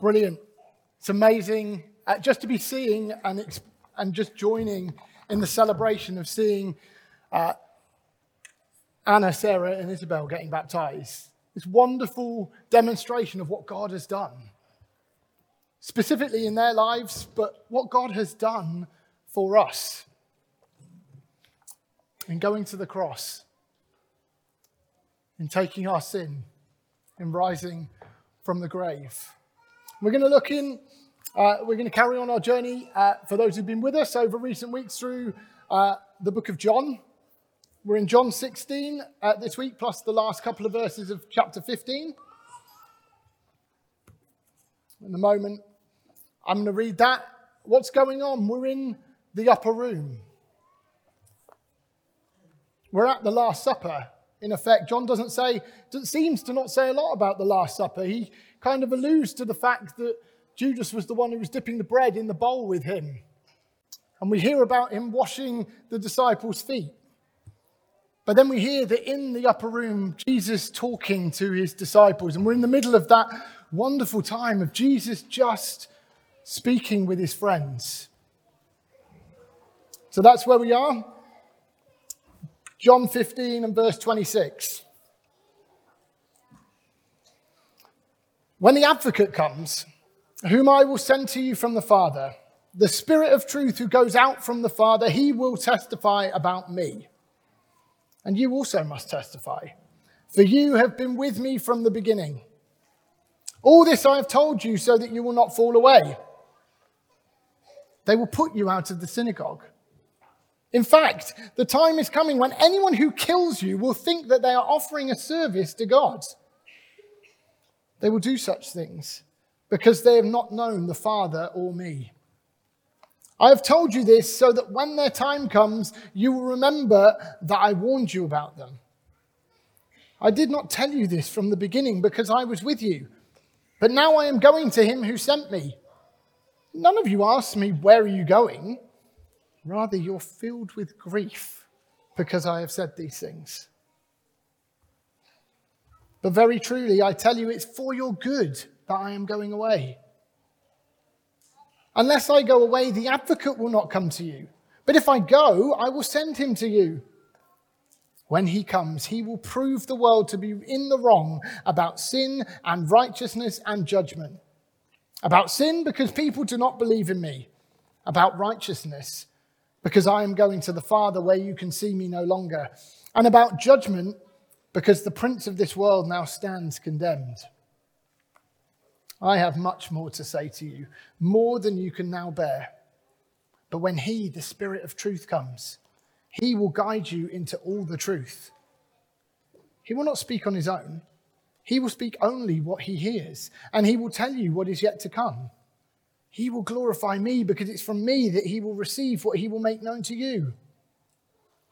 Brilliant. It's amazing uh, just to be seeing and, ex- and just joining in the celebration of seeing uh, Anna, Sarah, and Isabel getting baptized. This wonderful demonstration of what God has done, specifically in their lives, but what God has done for us in going to the cross, in taking our sin, in rising from the grave. We're going to look in, uh, we're going to carry on our journey uh, for those who've been with us over recent weeks through uh, the book of John. We're in John 16 uh, this week, plus the last couple of verses of chapter 15. In a moment, I'm going to read that. What's going on? We're in the upper room. We're at the Last Supper. In effect, John doesn't say, seems to not say a lot about the Last Supper. He kind of alludes to the fact that Judas was the one who was dipping the bread in the bowl with him. And we hear about him washing the disciples' feet. But then we hear that in the upper room, Jesus talking to his disciples. And we're in the middle of that wonderful time of Jesus just speaking with his friends. So that's where we are. John 15 and verse 26. When the advocate comes, whom I will send to you from the Father, the Spirit of truth who goes out from the Father, he will testify about me. And you also must testify, for you have been with me from the beginning. All this I have told you so that you will not fall away. They will put you out of the synagogue. In fact, the time is coming when anyone who kills you will think that they are offering a service to God. They will do such things because they have not known the Father or me. I have told you this so that when their time comes, you will remember that I warned you about them. I did not tell you this from the beginning because I was with you, but now I am going to him who sent me. None of you asked me, Where are you going? Rather, you're filled with grief because I have said these things. But very truly, I tell you, it's for your good that I am going away. Unless I go away, the advocate will not come to you. But if I go, I will send him to you. When he comes, he will prove the world to be in the wrong about sin and righteousness and judgment. About sin, because people do not believe in me. About righteousness, because I am going to the Father where you can see me no longer. And about judgment, because the prince of this world now stands condemned. I have much more to say to you, more than you can now bear. But when He, the Spirit of truth, comes, He will guide you into all the truth. He will not speak on His own, He will speak only what He hears, and He will tell you what is yet to come. He will glorify me because it's from me that he will receive what he will make known to you.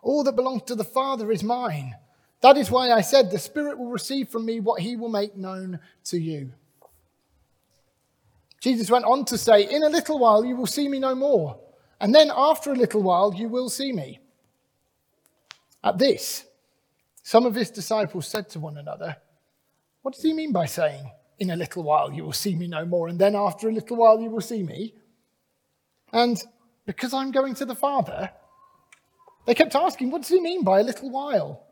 All that belongs to the Father is mine. That is why I said, The Spirit will receive from me what he will make known to you. Jesus went on to say, In a little while you will see me no more, and then after a little while you will see me. At this, some of his disciples said to one another, What does he mean by saying, in a little while you will see me no more, and then after a little while you will see me. And because I'm going to the Father, they kept asking, What does he mean by a little while?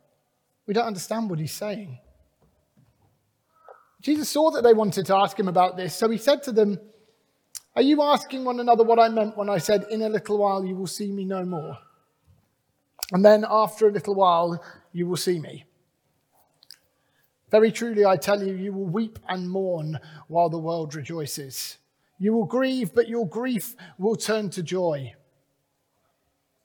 We don't understand what he's saying. Jesus saw that they wanted to ask him about this, so he said to them, Are you asking one another what I meant when I said, In a little while you will see me no more? And then after a little while you will see me. Very truly, I tell you, you will weep and mourn while the world rejoices. You will grieve, but your grief will turn to joy.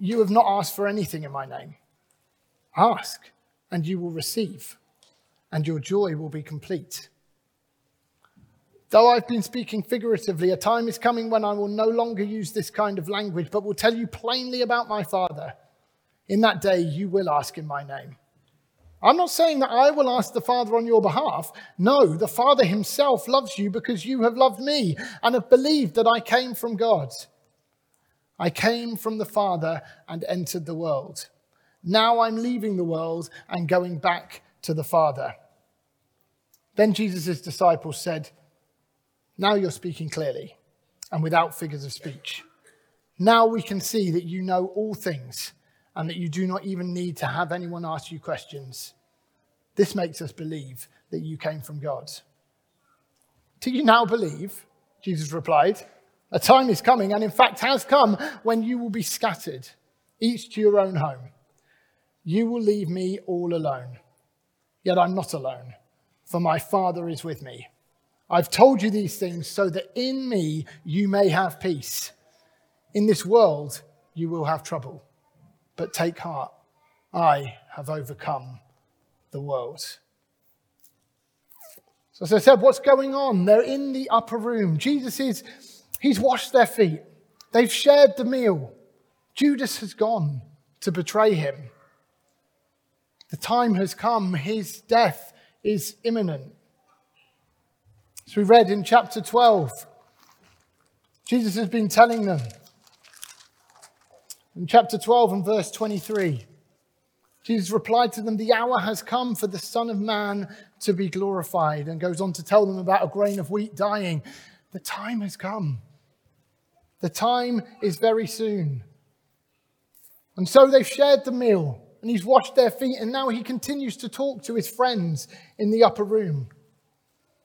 you have not asked for anything in my name. Ask, and you will receive, and your joy will be complete. Though I've been speaking figuratively, a time is coming when I will no longer use this kind of language, but will tell you plainly about my Father. In that day, you will ask in my name. I'm not saying that I will ask the Father on your behalf. No, the Father himself loves you because you have loved me and have believed that I came from God. I came from the Father and entered the world. Now I'm leaving the world and going back to the Father. Then Jesus' disciples said, Now you're speaking clearly and without figures of speech. Now we can see that you know all things and that you do not even need to have anyone ask you questions. This makes us believe that you came from God. Do you now believe? Jesus replied. A time is coming, and in fact has come, when you will be scattered, each to your own home. You will leave me all alone. Yet I'm not alone, for my Father is with me. I've told you these things so that in me you may have peace. In this world you will have trouble but take heart, I have overcome the world. So, as I said, what's going on? They're in the upper room. Jesus is, he's washed their feet. They've shared the meal. Judas has gone to betray him. The time has come. His death is imminent. As we read in chapter 12, Jesus has been telling them in chapter 12 and verse 23, Jesus replied to them, The hour has come for the Son of Man to be glorified, and goes on to tell them about a grain of wheat dying. The time has come. The time is very soon. And so they've shared the meal, and he's washed their feet, and now he continues to talk to his friends in the upper room.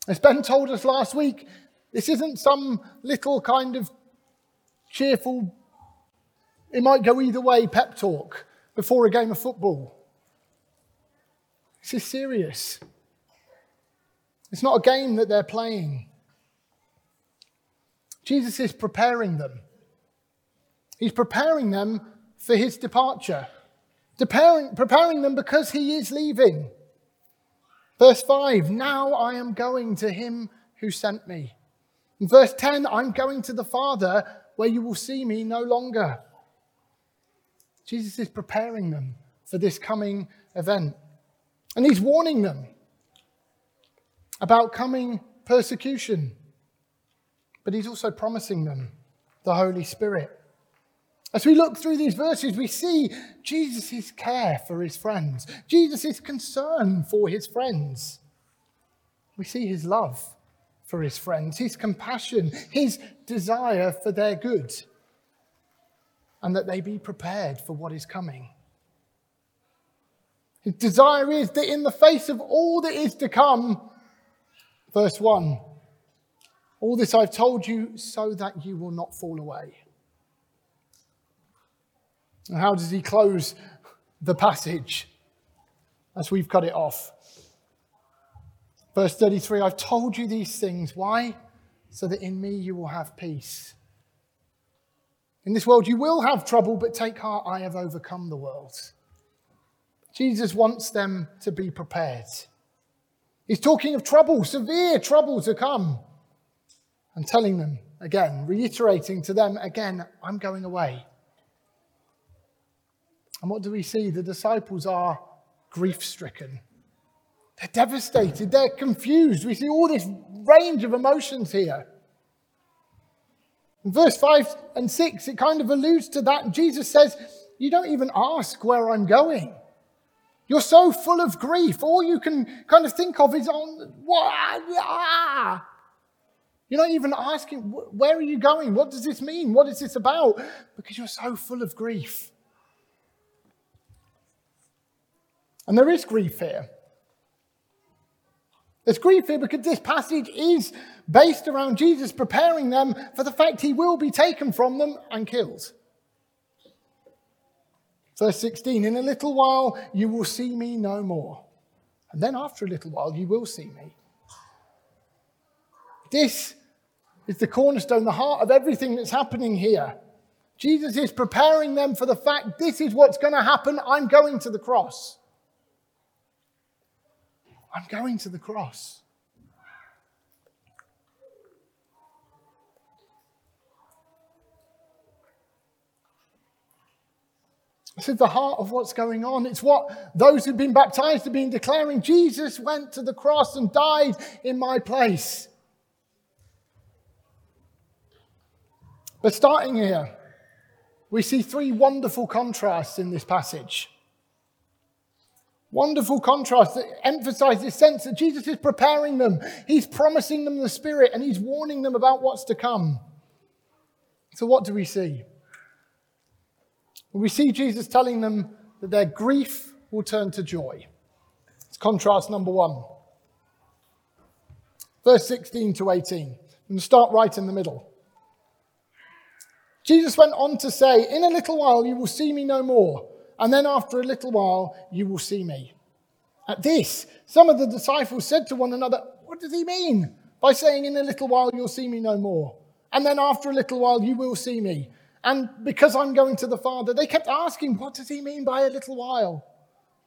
As Ben told us last week, this isn't some little kind of cheerful it might go either way, pep talk before a game of football. This is serious. It's not a game that they're playing. Jesus is preparing them. He's preparing them for his departure, preparing, preparing them because he is leaving. Verse 5 Now I am going to him who sent me. In verse 10, I'm going to the Father where you will see me no longer. Jesus is preparing them for this coming event. And he's warning them about coming persecution. But he's also promising them the Holy Spirit. As we look through these verses, we see Jesus' care for his friends, Jesus' concern for his friends. We see his love for his friends, his compassion, his desire for their good and that they be prepared for what is coming. His desire is that in the face of all that is to come, verse 1, all this I've told you so that you will not fall away. And how does he close the passage as we've cut it off? Verse 33 I've told you these things. Why? So that in me you will have peace. In this world, you will have trouble, but take heart, I have overcome the world. Jesus wants them to be prepared. He's talking of trouble, severe trouble to come, and telling them again, reiterating to them again, I'm going away. And what do we see? The disciples are grief stricken. They're devastated. They're confused. We see all this range of emotions here. In verse 5 and 6, it kind of alludes to that. Jesus says, You don't even ask where I'm going. You're so full of grief. All you can kind of think of is on what? Ah. You're not even asking, Where are you going? What does this mean? What is this about? Because you're so full of grief. And there is grief here. There's grief here because this passage is based around Jesus preparing them for the fact he will be taken from them and killed. Verse 16 In a little while you will see me no more. And then after a little while you will see me. This is the cornerstone, the heart of everything that's happening here. Jesus is preparing them for the fact this is what's going to happen. I'm going to the cross. I'm going to the cross. This is the heart of what's going on. It's what those who've been baptized have been declaring Jesus went to the cross and died in my place. But starting here, we see three wonderful contrasts in this passage. Wonderful contrasts that emphasize this sense that Jesus is preparing them, He's promising them the Spirit, and He's warning them about what's to come. So, what do we see? We see Jesus telling them that their grief will turn to joy. It's contrast number one. Verse 16 to 18. And start right in the middle. Jesus went on to say, In a little while you will see me no more, and then after a little while you will see me. At this, some of the disciples said to one another, What does he mean by saying, In a little while you'll see me no more, and then after a little while you will see me? And because I'm going to the Father, they kept asking, What does he mean by a little while?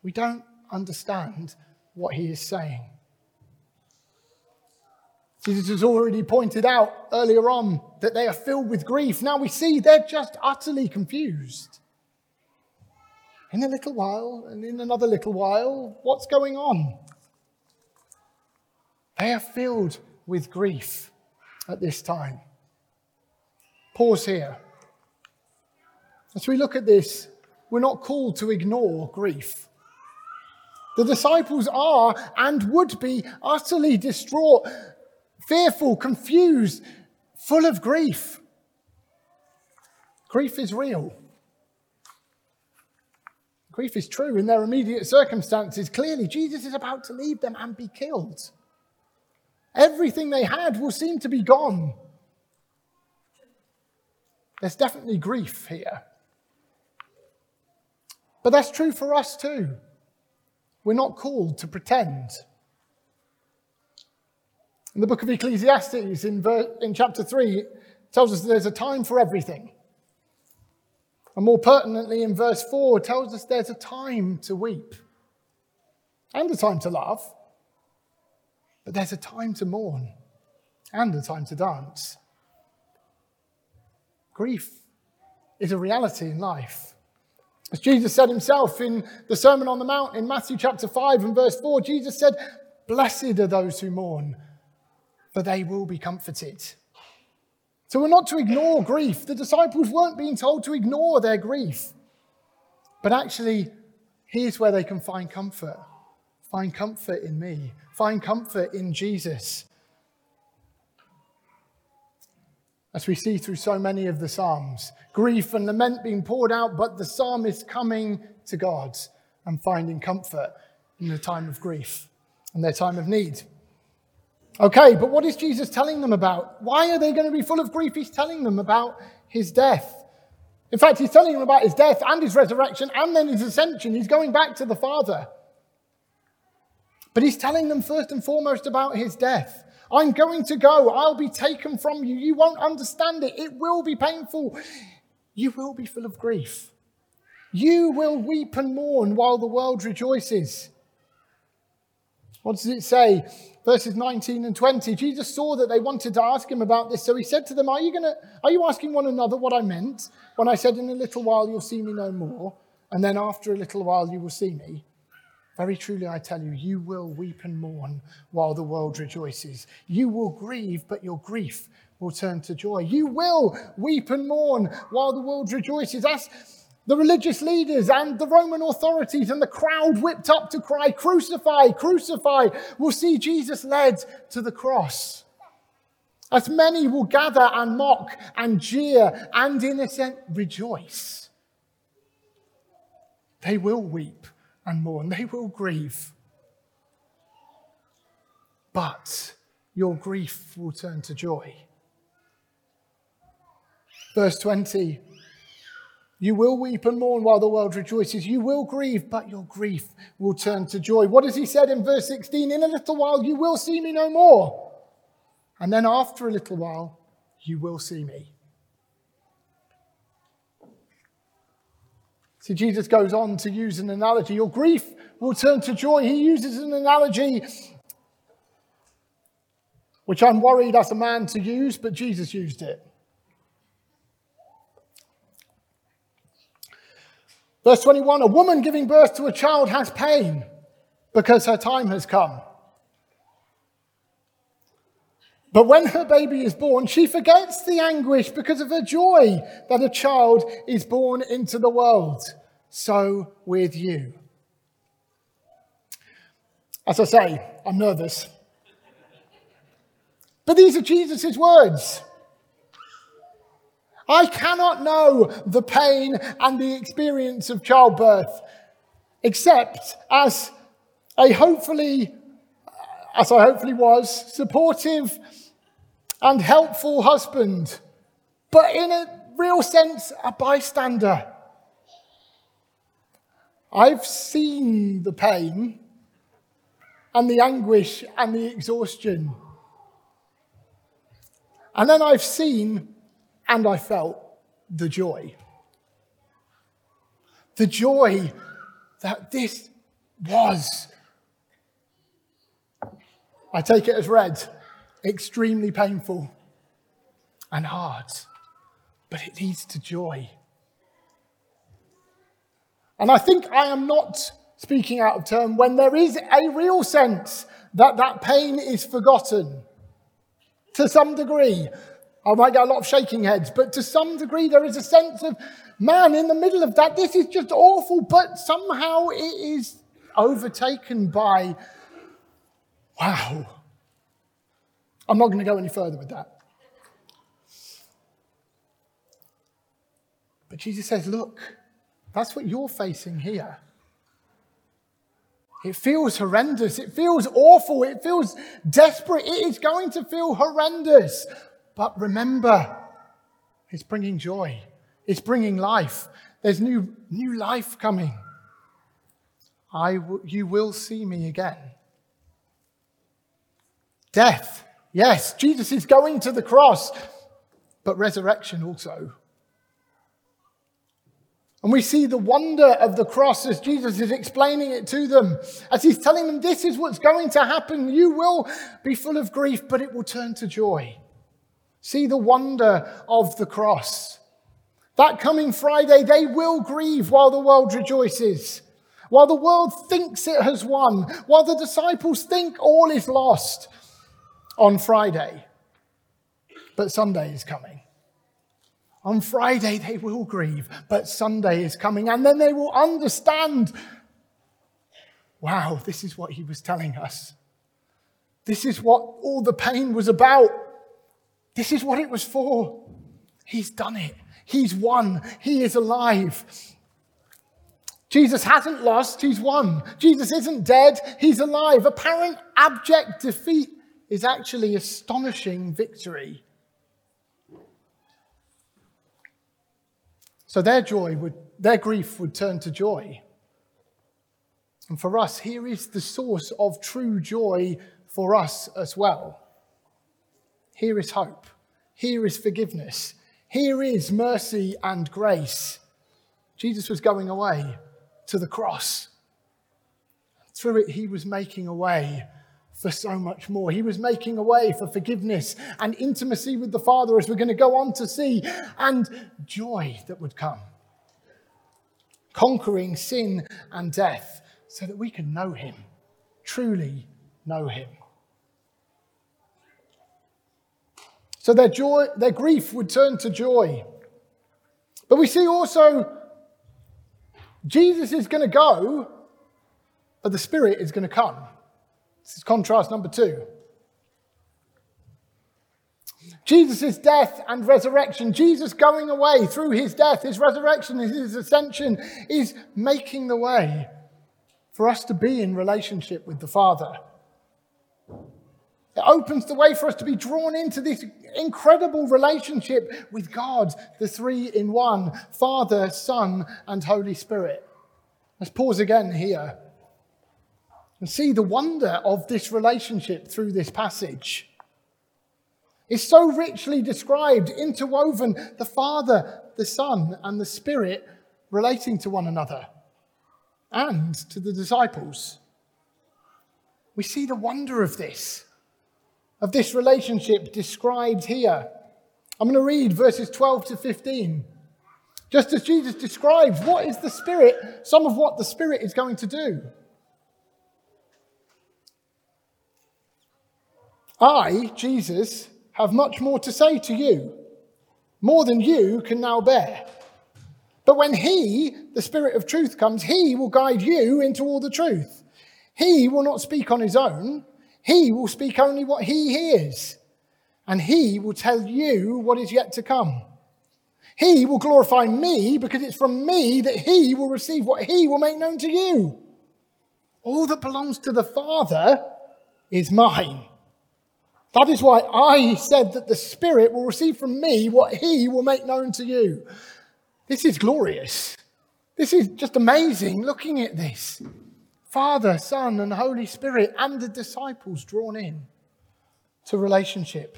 We don't understand what he is saying. Jesus has already pointed out earlier on that they are filled with grief. Now we see they're just utterly confused. In a little while, and in another little while, what's going on? They are filled with grief at this time. Pause here. As we look at this, we're not called to ignore grief. The disciples are and would be utterly distraught, fearful, confused, full of grief. Grief is real. Grief is true in their immediate circumstances. Clearly, Jesus is about to leave them and be killed. Everything they had will seem to be gone. There's definitely grief here. But that's true for us too. We're not called to pretend. In the book of Ecclesiastes, in, ver- in chapter 3, it tells us there's a time for everything. And more pertinently, in verse 4, it tells us there's a time to weep and a time to laugh, but there's a time to mourn and a time to dance. Grief is a reality in life. As Jesus said himself in the Sermon on the Mount in Matthew chapter 5 and verse 4, Jesus said, Blessed are those who mourn, for they will be comforted. So we're not to ignore grief. The disciples weren't being told to ignore their grief. But actually, here's where they can find comfort. Find comfort in me. Find comfort in Jesus. As we see through so many of the Psalms, grief and lament being poured out, but the psalmist coming to God and finding comfort in the time of grief and their time of need. Okay, but what is Jesus telling them about? Why are they going to be full of grief? He's telling them about his death. In fact, he's telling them about his death and his resurrection and then his ascension. He's going back to the Father. But he's telling them first and foremost about his death. I'm going to go. I'll be taken from you. You won't understand it. It will be painful. You will be full of grief. You will weep and mourn while the world rejoices. What does it say? Verses 19 and 20. Jesus saw that they wanted to ask him about this, so he said to them, Are you gonna are you asking one another what I meant when I said in a little while you'll see me no more, and then after a little while you will see me? Very truly, I tell you, you will weep and mourn while the world rejoices. You will grieve, but your grief will turn to joy. You will weep and mourn while the world rejoices. As the religious leaders and the Roman authorities and the crowd whipped up to cry, Crucify, crucify, will see Jesus led to the cross. As many will gather and mock and jeer and, in a sense, rejoice. They will weep and mourn. They will grieve. But your grief will turn to joy. Verse 20 You will weep and mourn while the world rejoices. You will grieve, but your grief will turn to joy. What has he said in verse 16? In a little while you will see me no more. And then after a little while, you will see me. See, Jesus goes on to use an analogy. Your grief will turn to joy. He uses an analogy which I'm worried as a man to use, but Jesus used it. Verse 21 A woman giving birth to a child has pain because her time has come. But when her baby is born, she forgets the anguish because of her joy that a child is born into the world. So with you. As I say, I'm nervous. But these are Jesus' words. I cannot know the pain and the experience of childbirth except as a hopefully, as I hopefully was, supportive and helpful husband, but in a real sense, a bystander. I've seen the pain and the anguish and the exhaustion. And then I've seen and I felt the joy. The joy that this was. I take it as read extremely painful and hard, but it leads to joy. And I think I am not speaking out of turn when there is a real sense that that pain is forgotten. To some degree, I might get a lot of shaking heads, but to some degree, there is a sense of, man, in the middle of that, this is just awful, but somehow it is overtaken by, wow, I'm not going to go any further with that. But Jesus says, look, that's what you're facing here. It feels horrendous. It feels awful. It feels desperate. It is going to feel horrendous. But remember, it's bringing joy. It's bringing life. There's new, new life coming. I w- you will see me again. Death Yes, Jesus is going to the cross, but resurrection also. And we see the wonder of the cross as Jesus is explaining it to them, as he's telling them, This is what's going to happen. You will be full of grief, but it will turn to joy. See the wonder of the cross. That coming Friday, they will grieve while the world rejoices, while the world thinks it has won, while the disciples think all is lost on Friday, but Sunday is coming. On Friday, they will grieve, but Sunday is coming, and then they will understand wow, this is what he was telling us. This is what all the pain was about. This is what it was for. He's done it. He's won. He is alive. Jesus hasn't lost, he's won. Jesus isn't dead, he's alive. Apparent abject defeat is actually astonishing victory. So their joy would, their grief would turn to joy. And for us, here is the source of true joy for us as well. Here is hope. Here is forgiveness. Here is mercy and grace. Jesus was going away to the cross. Through it, he was making a way for so much more. He was making a way for forgiveness and intimacy with the Father, as we're going to go on to see, and joy that would come. Conquering sin and death so that we can know Him, truly know Him. So their joy, their grief would turn to joy. But we see also Jesus is going to go, but the Spirit is going to come. This is contrast number two. Jesus' death and resurrection, Jesus going away through his death, his resurrection, his ascension, is making the way for us to be in relationship with the Father. It opens the way for us to be drawn into this incredible relationship with God, the three in one Father, Son, and Holy Spirit. Let's pause again here and see the wonder of this relationship through this passage. It's so richly described, interwoven, the Father, the Son, and the Spirit relating to one another and to the disciples. We see the wonder of this, of this relationship described here. I'm going to read verses 12 to 15. Just as Jesus describes what is the Spirit, some of what the Spirit is going to do. I, Jesus, have much more to say to you, more than you can now bear. But when He, the Spirit of truth, comes, He will guide you into all the truth. He will not speak on His own, He will speak only what He hears, and He will tell you what is yet to come. He will glorify me because it's from me that He will receive what He will make known to you. All that belongs to the Father is mine. That is why I said that the Spirit will receive from me what He will make known to you. This is glorious. This is just amazing looking at this. Father, Son, and Holy Spirit, and the disciples drawn in to relationship.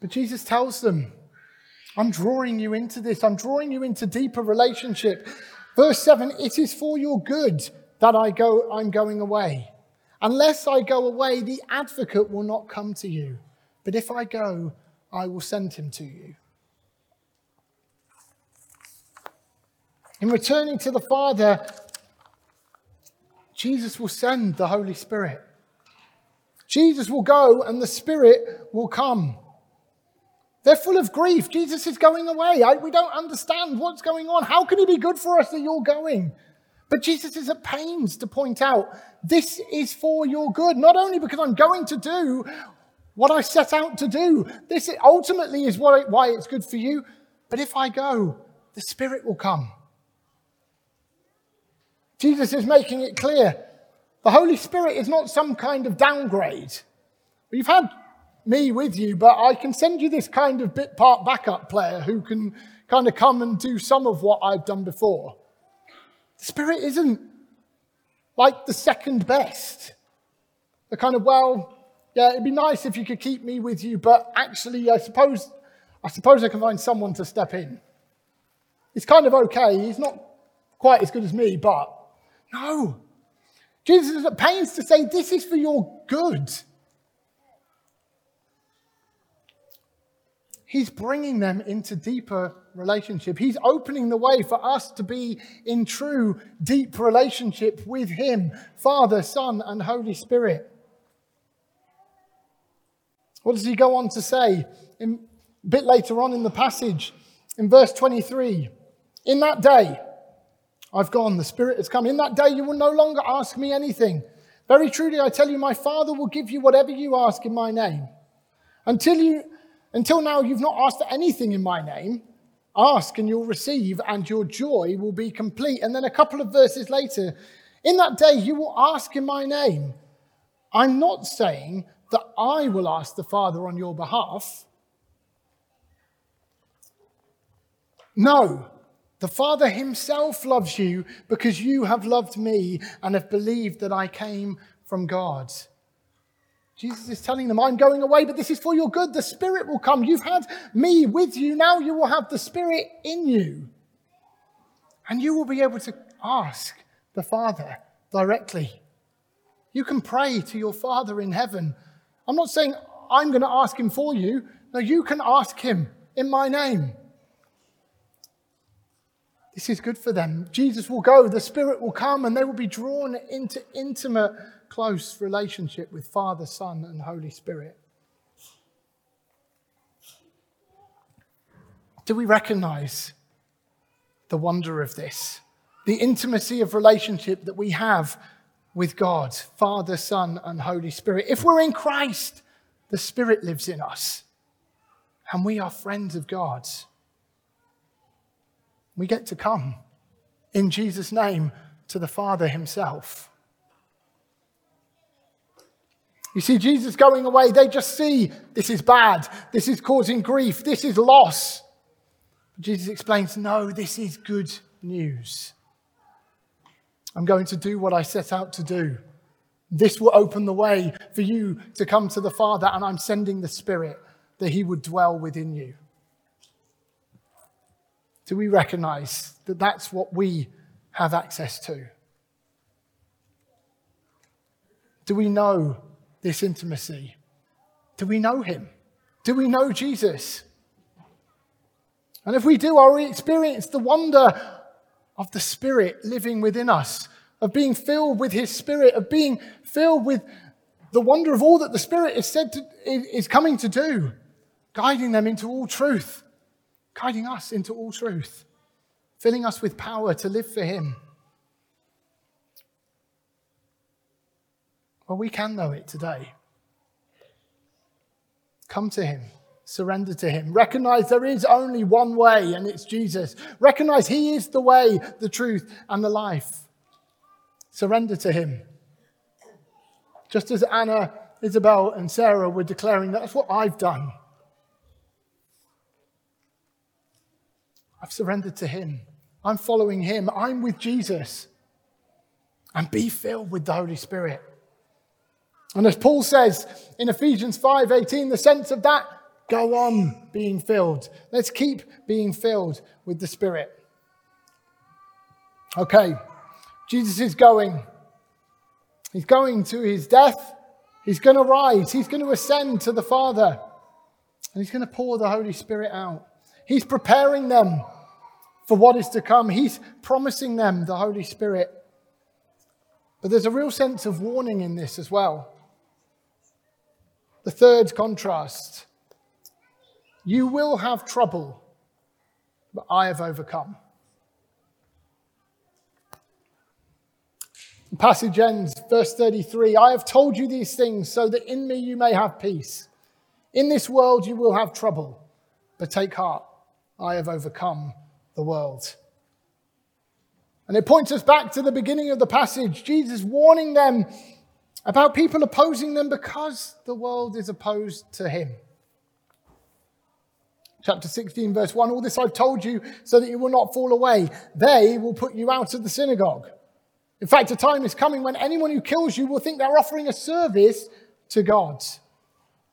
But Jesus tells them, I'm drawing you into this. I'm drawing you into deeper relationship. Verse 7 It is for your good that I go, I'm going away. Unless I go away, the advocate will not come to you. But if I go, I will send him to you. In returning to the Father, Jesus will send the Holy Spirit. Jesus will go and the Spirit will come. They're full of grief. Jesus is going away. I, we don't understand what's going on. How can it be good for us that you're going? But Jesus is at pains to point out this is for your good, not only because I'm going to do what I set out to do. This ultimately is why it's good for you. But if I go, the Spirit will come. Jesus is making it clear the Holy Spirit is not some kind of downgrade. You've had me with you, but I can send you this kind of bit part backup player who can kind of come and do some of what I've done before. The Spirit isn't like the second best. The kind of, well, yeah, it'd be nice if you could keep me with you, but actually, I suppose, I suppose I can find someone to step in. It's kind of okay. He's not quite as good as me, but no. Jesus is at pains to say, this is for your good. He's bringing them into deeper relationship. He's opening the way for us to be in true, deep relationship with Him, Father, Son, and Holy Spirit. What does he go on to say in, a bit later on in the passage? In verse 23 In that day, I've gone, the Spirit has come. In that day, you will no longer ask me anything. Very truly, I tell you, my Father will give you whatever you ask in my name. Until you until now, you've not asked anything in my name. Ask and you'll receive, and your joy will be complete. And then a couple of verses later, in that day, you will ask in my name. I'm not saying that I will ask the Father on your behalf. No, the Father Himself loves you because you have loved me and have believed that I came from God. Jesus is telling them, I'm going away, but this is for your good. The Spirit will come. You've had me with you. Now you will have the Spirit in you. And you will be able to ask the Father directly. You can pray to your Father in heaven. I'm not saying I'm going to ask him for you. No, you can ask him in my name. This is good for them. Jesus will go, the Spirit will come, and they will be drawn into intimate close relationship with Father, Son, and Holy Spirit. Do we recognize the wonder of this? The intimacy of relationship that we have with God, Father, Son, and Holy Spirit. If we're in Christ, the Spirit lives in us, and we are friends of God's. We get to come in Jesus' name to the Father Himself. You see Jesus going away, they just see this is bad, this is causing grief, this is loss. Jesus explains, no, this is good news. I'm going to do what I set out to do. This will open the way for you to come to the Father, and I'm sending the Spirit that He would dwell within you. Do we recognize that that's what we have access to? Do we know this intimacy? Do we know him? Do we know Jesus? And if we do, are we experience the wonder of the Spirit living within us, of being filled with His Spirit, of being filled with the wonder of all that the Spirit is said to, is coming to do, guiding them into all truth, guiding us into all truth, filling us with power to live for Him. Well, we can know it today. Come to Him. Surrender to Him. Recognize there is only one way, and it's Jesus. Recognize He is the way, the truth, and the life. Surrender to Him. Just as Anna, Isabel, and Sarah were declaring, that's what I've done. I've surrendered to Him. I'm following Him. I'm with Jesus. And be filled with the Holy Spirit. And as Paul says in Ephesians 5:18, the sense of that, go on being filled. Let's keep being filled with the Spirit. Okay, Jesus is going. He's going to his death. He's going to rise. He's going to ascend to the Father. And he's going to pour the Holy Spirit out. He's preparing them for what is to come. He's promising them the Holy Spirit. But there's a real sense of warning in this as well. The third contrast you will have trouble, but I have overcome. The passage ends, verse 33 I have told you these things so that in me you may have peace. In this world you will have trouble, but take heart, I have overcome the world. And it points us back to the beginning of the passage, Jesus warning them about people opposing them because the world is opposed to him. Chapter 16, verse 1 All this I've told you so that you will not fall away. They will put you out of the synagogue. In fact, a time is coming when anyone who kills you will think they're offering a service to God.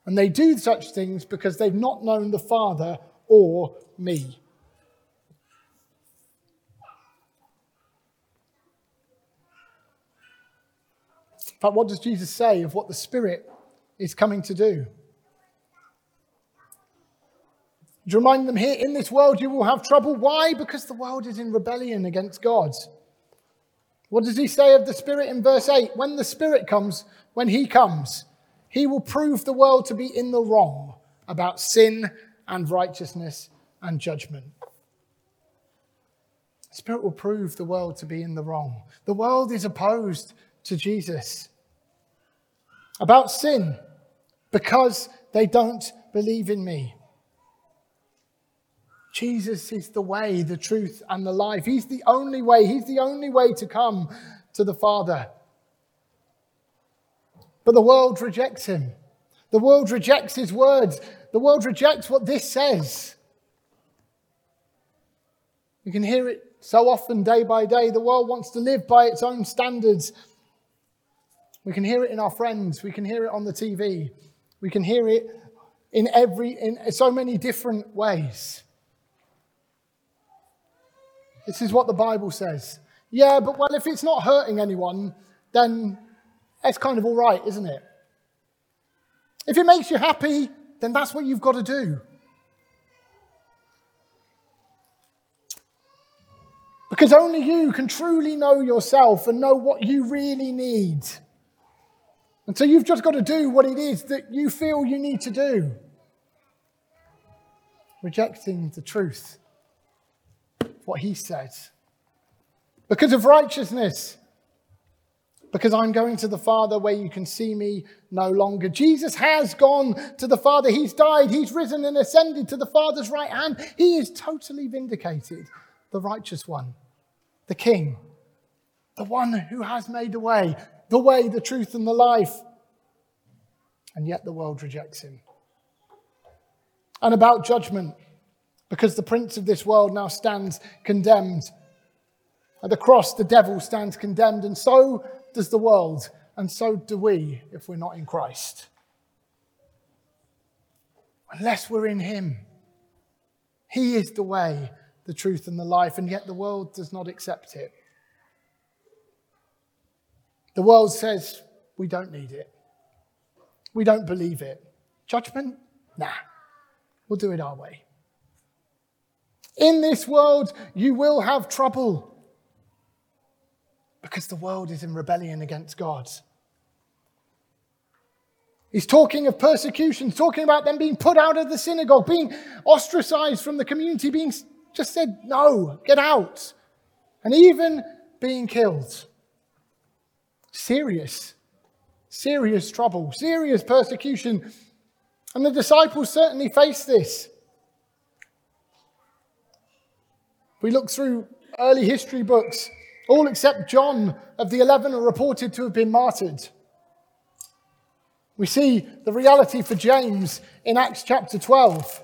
And they do such things because they've not known the Father or me. In fact, what does Jesus say of what the Spirit is coming to do? To remind them here, in this world you will have trouble. Why? Because the world is in rebellion against God. What does he say of the Spirit in verse 8? When the Spirit comes, when he comes, he will prove the world to be in the wrong about sin and righteousness and judgment. The Spirit will prove the world to be in the wrong. The world is opposed to Jesus about sin because they don't believe in me. Jesus is the way, the truth, and the life. He's the only way. He's the only way to come to the Father. But the world rejects him. The world rejects his words. The world rejects what this says. You can hear it so often day by day. The world wants to live by its own standards. We can hear it in our friends. We can hear it on the TV. We can hear it in every in so many different ways. This is what the Bible says. Yeah, but well, if it's not hurting anyone, then it's kind of all right, isn't it? If it makes you happy, then that's what you've got to do. Because only you can truly know yourself and know what you really need. And so you've just got to do what it is that you feel you need to do. Rejecting the truth what he says. Because of righteousness. Because I'm going to the Father where you can see me no longer. Jesus has gone to the Father. He's died. He's risen and ascended to the Father's right hand. He is totally vindicated, the righteous one, the King, the one who has made a way, the way, the truth, and the life. And yet the world rejects him. And about judgment because the prince of this world now stands condemned. At the cross, the devil stands condemned, and so does the world, and so do we if we're not in Christ. Unless we're in Him, He is the way, the truth, and the life, and yet the world does not accept it. The world says we don't need it, we don't believe it. Judgment? Nah, We'll do it our way. In this world, you will have trouble because the world is in rebellion against God. He's talking of persecution, talking about them being put out of the synagogue, being ostracized from the community, being just said, no, get out, and even being killed. Serious, serious trouble, serious persecution. And the disciples certainly faced this. We look through early history books, all except John of the 11 are reported to have been martyred. We see the reality for James in Acts chapter 12.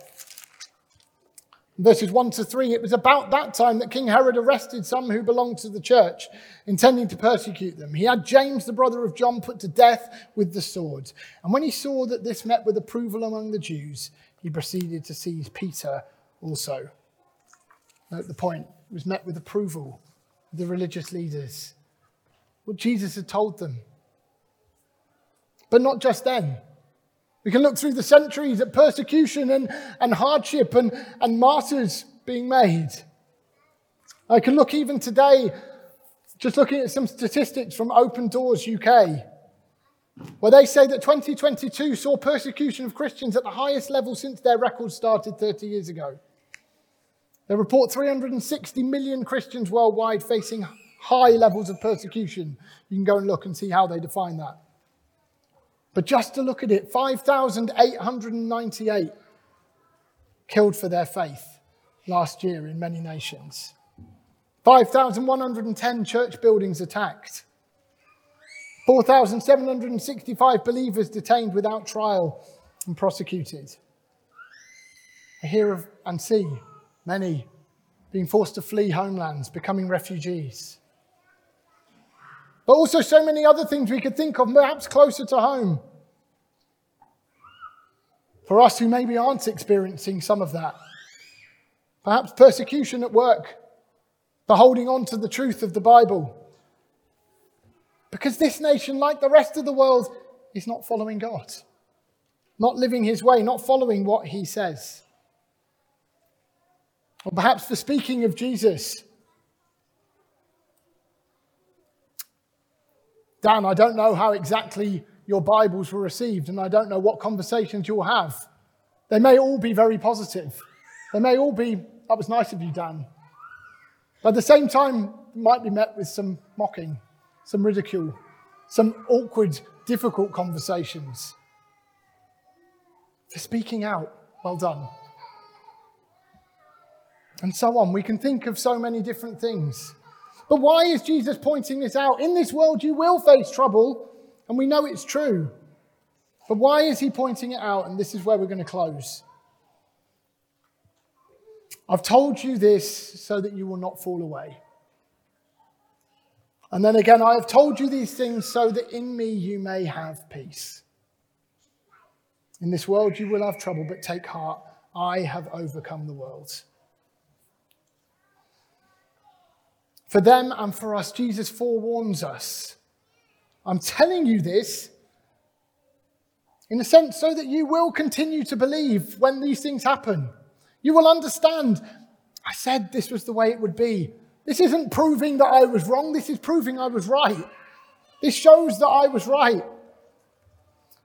Verses 1 to 3, it was about that time that King Herod arrested some who belonged to the church, intending to persecute them. He had James, the brother of John, put to death with the sword. And when he saw that this met with approval among the Jews, he proceeded to seize Peter also. Note the point, it was met with approval the religious leaders. What Jesus had told them. But not just then. We can look through the centuries at persecution and, and hardship and, and martyrs being made. I can look even today, just looking at some statistics from Open Doors UK, where they say that 2022 saw persecution of Christians at the highest level since their record started 30 years ago. They report 360 million Christians worldwide facing high levels of persecution. You can go and look and see how they define that. But just to look at it, 5,898 killed for their faith last year in many nations. 5,110 church buildings attacked. 4,765 believers detained without trial and prosecuted. I hear and see many being forced to flee homelands, becoming refugees. But also, so many other things we could think of, perhaps closer to home. For us who maybe aren't experiencing some of that. Perhaps persecution at work for holding on to the truth of the Bible. Because this nation, like the rest of the world, is not following God, not living his way, not following what he says. Or perhaps for speaking of Jesus Dan, I don't know how exactly your Bibles were received, and I don't know what conversations you'll have. They may all be very positive. They may all be, that was nice of you, Dan. But at the same time, might be met with some mocking, some ridicule, some awkward, difficult conversations. For speaking out, well done. And so on. We can think of so many different things. But why is Jesus pointing this out? In this world, you will face trouble, and we know it's true. But why is he pointing it out? And this is where we're going to close. I've told you this so that you will not fall away. And then again, I have told you these things so that in me you may have peace. In this world you will have trouble, but take heart. I have overcome the world. For them and for us, Jesus forewarns us. I'm telling you this in a sense so that you will continue to believe when these things happen. You will understand, I said this was the way it would be. This isn't proving that I was wrong, this is proving I was right. This shows that I was right.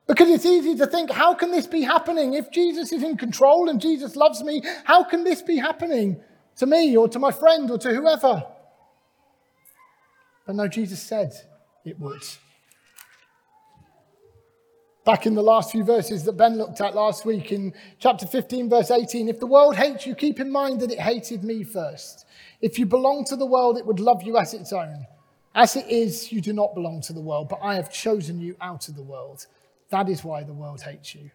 Because it's easy to think, how can this be happening? If Jesus is in control and Jesus loves me, how can this be happening to me or to my friend or to whoever? But no, Jesus said it would. Back in the last few verses that Ben looked at last week in chapter 15, verse 18 if the world hates you, keep in mind that it hated me first. If you belong to the world, it would love you as its own. As it is, you do not belong to the world, but I have chosen you out of the world. That is why the world hates you.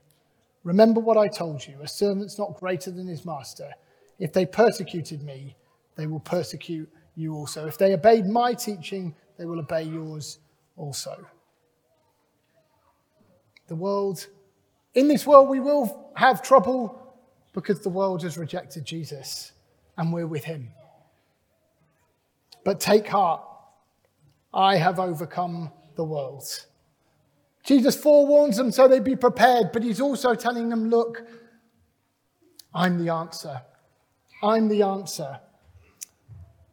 Remember what I told you a servant's not greater than his master. If they persecuted me, they will persecute you also. If they obeyed my teaching, they will obey yours also. The world, in this world, we will have trouble because the world has rejected Jesus and we're with him. But take heart, I have overcome the world. Jesus forewarns them so they be prepared, but he's also telling them, look, I'm the answer. I'm the answer.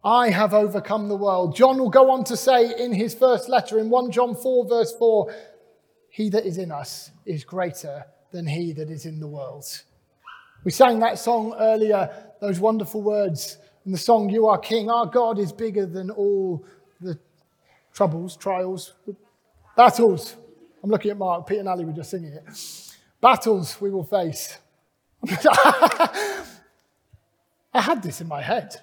I have overcome the world. John will go on to say in his first letter, in 1 John 4, verse 4, He that is in us is greater than he that is in the world. We sang that song earlier, those wonderful words in the song, You Are King. Our God is bigger than all the troubles, trials, battles. I'm looking at Mark. Pete and Ali were just singing it. Battles we will face. I had this in my head.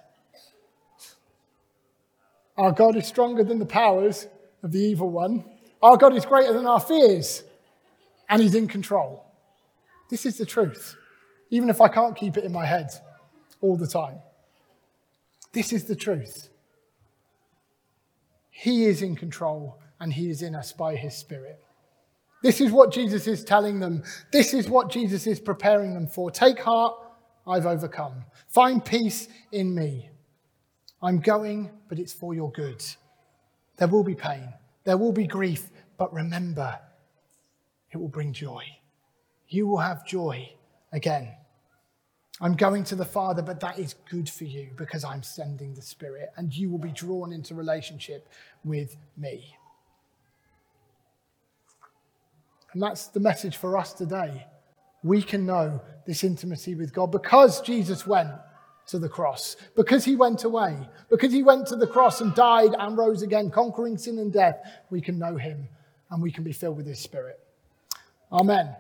Our God is stronger than the powers of the evil one. Our God is greater than our fears, and He's in control. This is the truth, even if I can't keep it in my head all the time. This is the truth. He is in control, and He is in us by His Spirit. This is what Jesus is telling them. This is what Jesus is preparing them for. Take heart, I've overcome. Find peace in me. I'm going, but it's for your good. There will be pain, there will be grief, but remember, it will bring joy. You will have joy again. I'm going to the Father, but that is good for you because I'm sending the Spirit, and you will be drawn into relationship with me. And that's the message for us today. We can know this intimacy with God because Jesus went to the cross, because he went away, because he went to the cross and died and rose again, conquering sin and death. We can know him and we can be filled with his Spirit. Amen.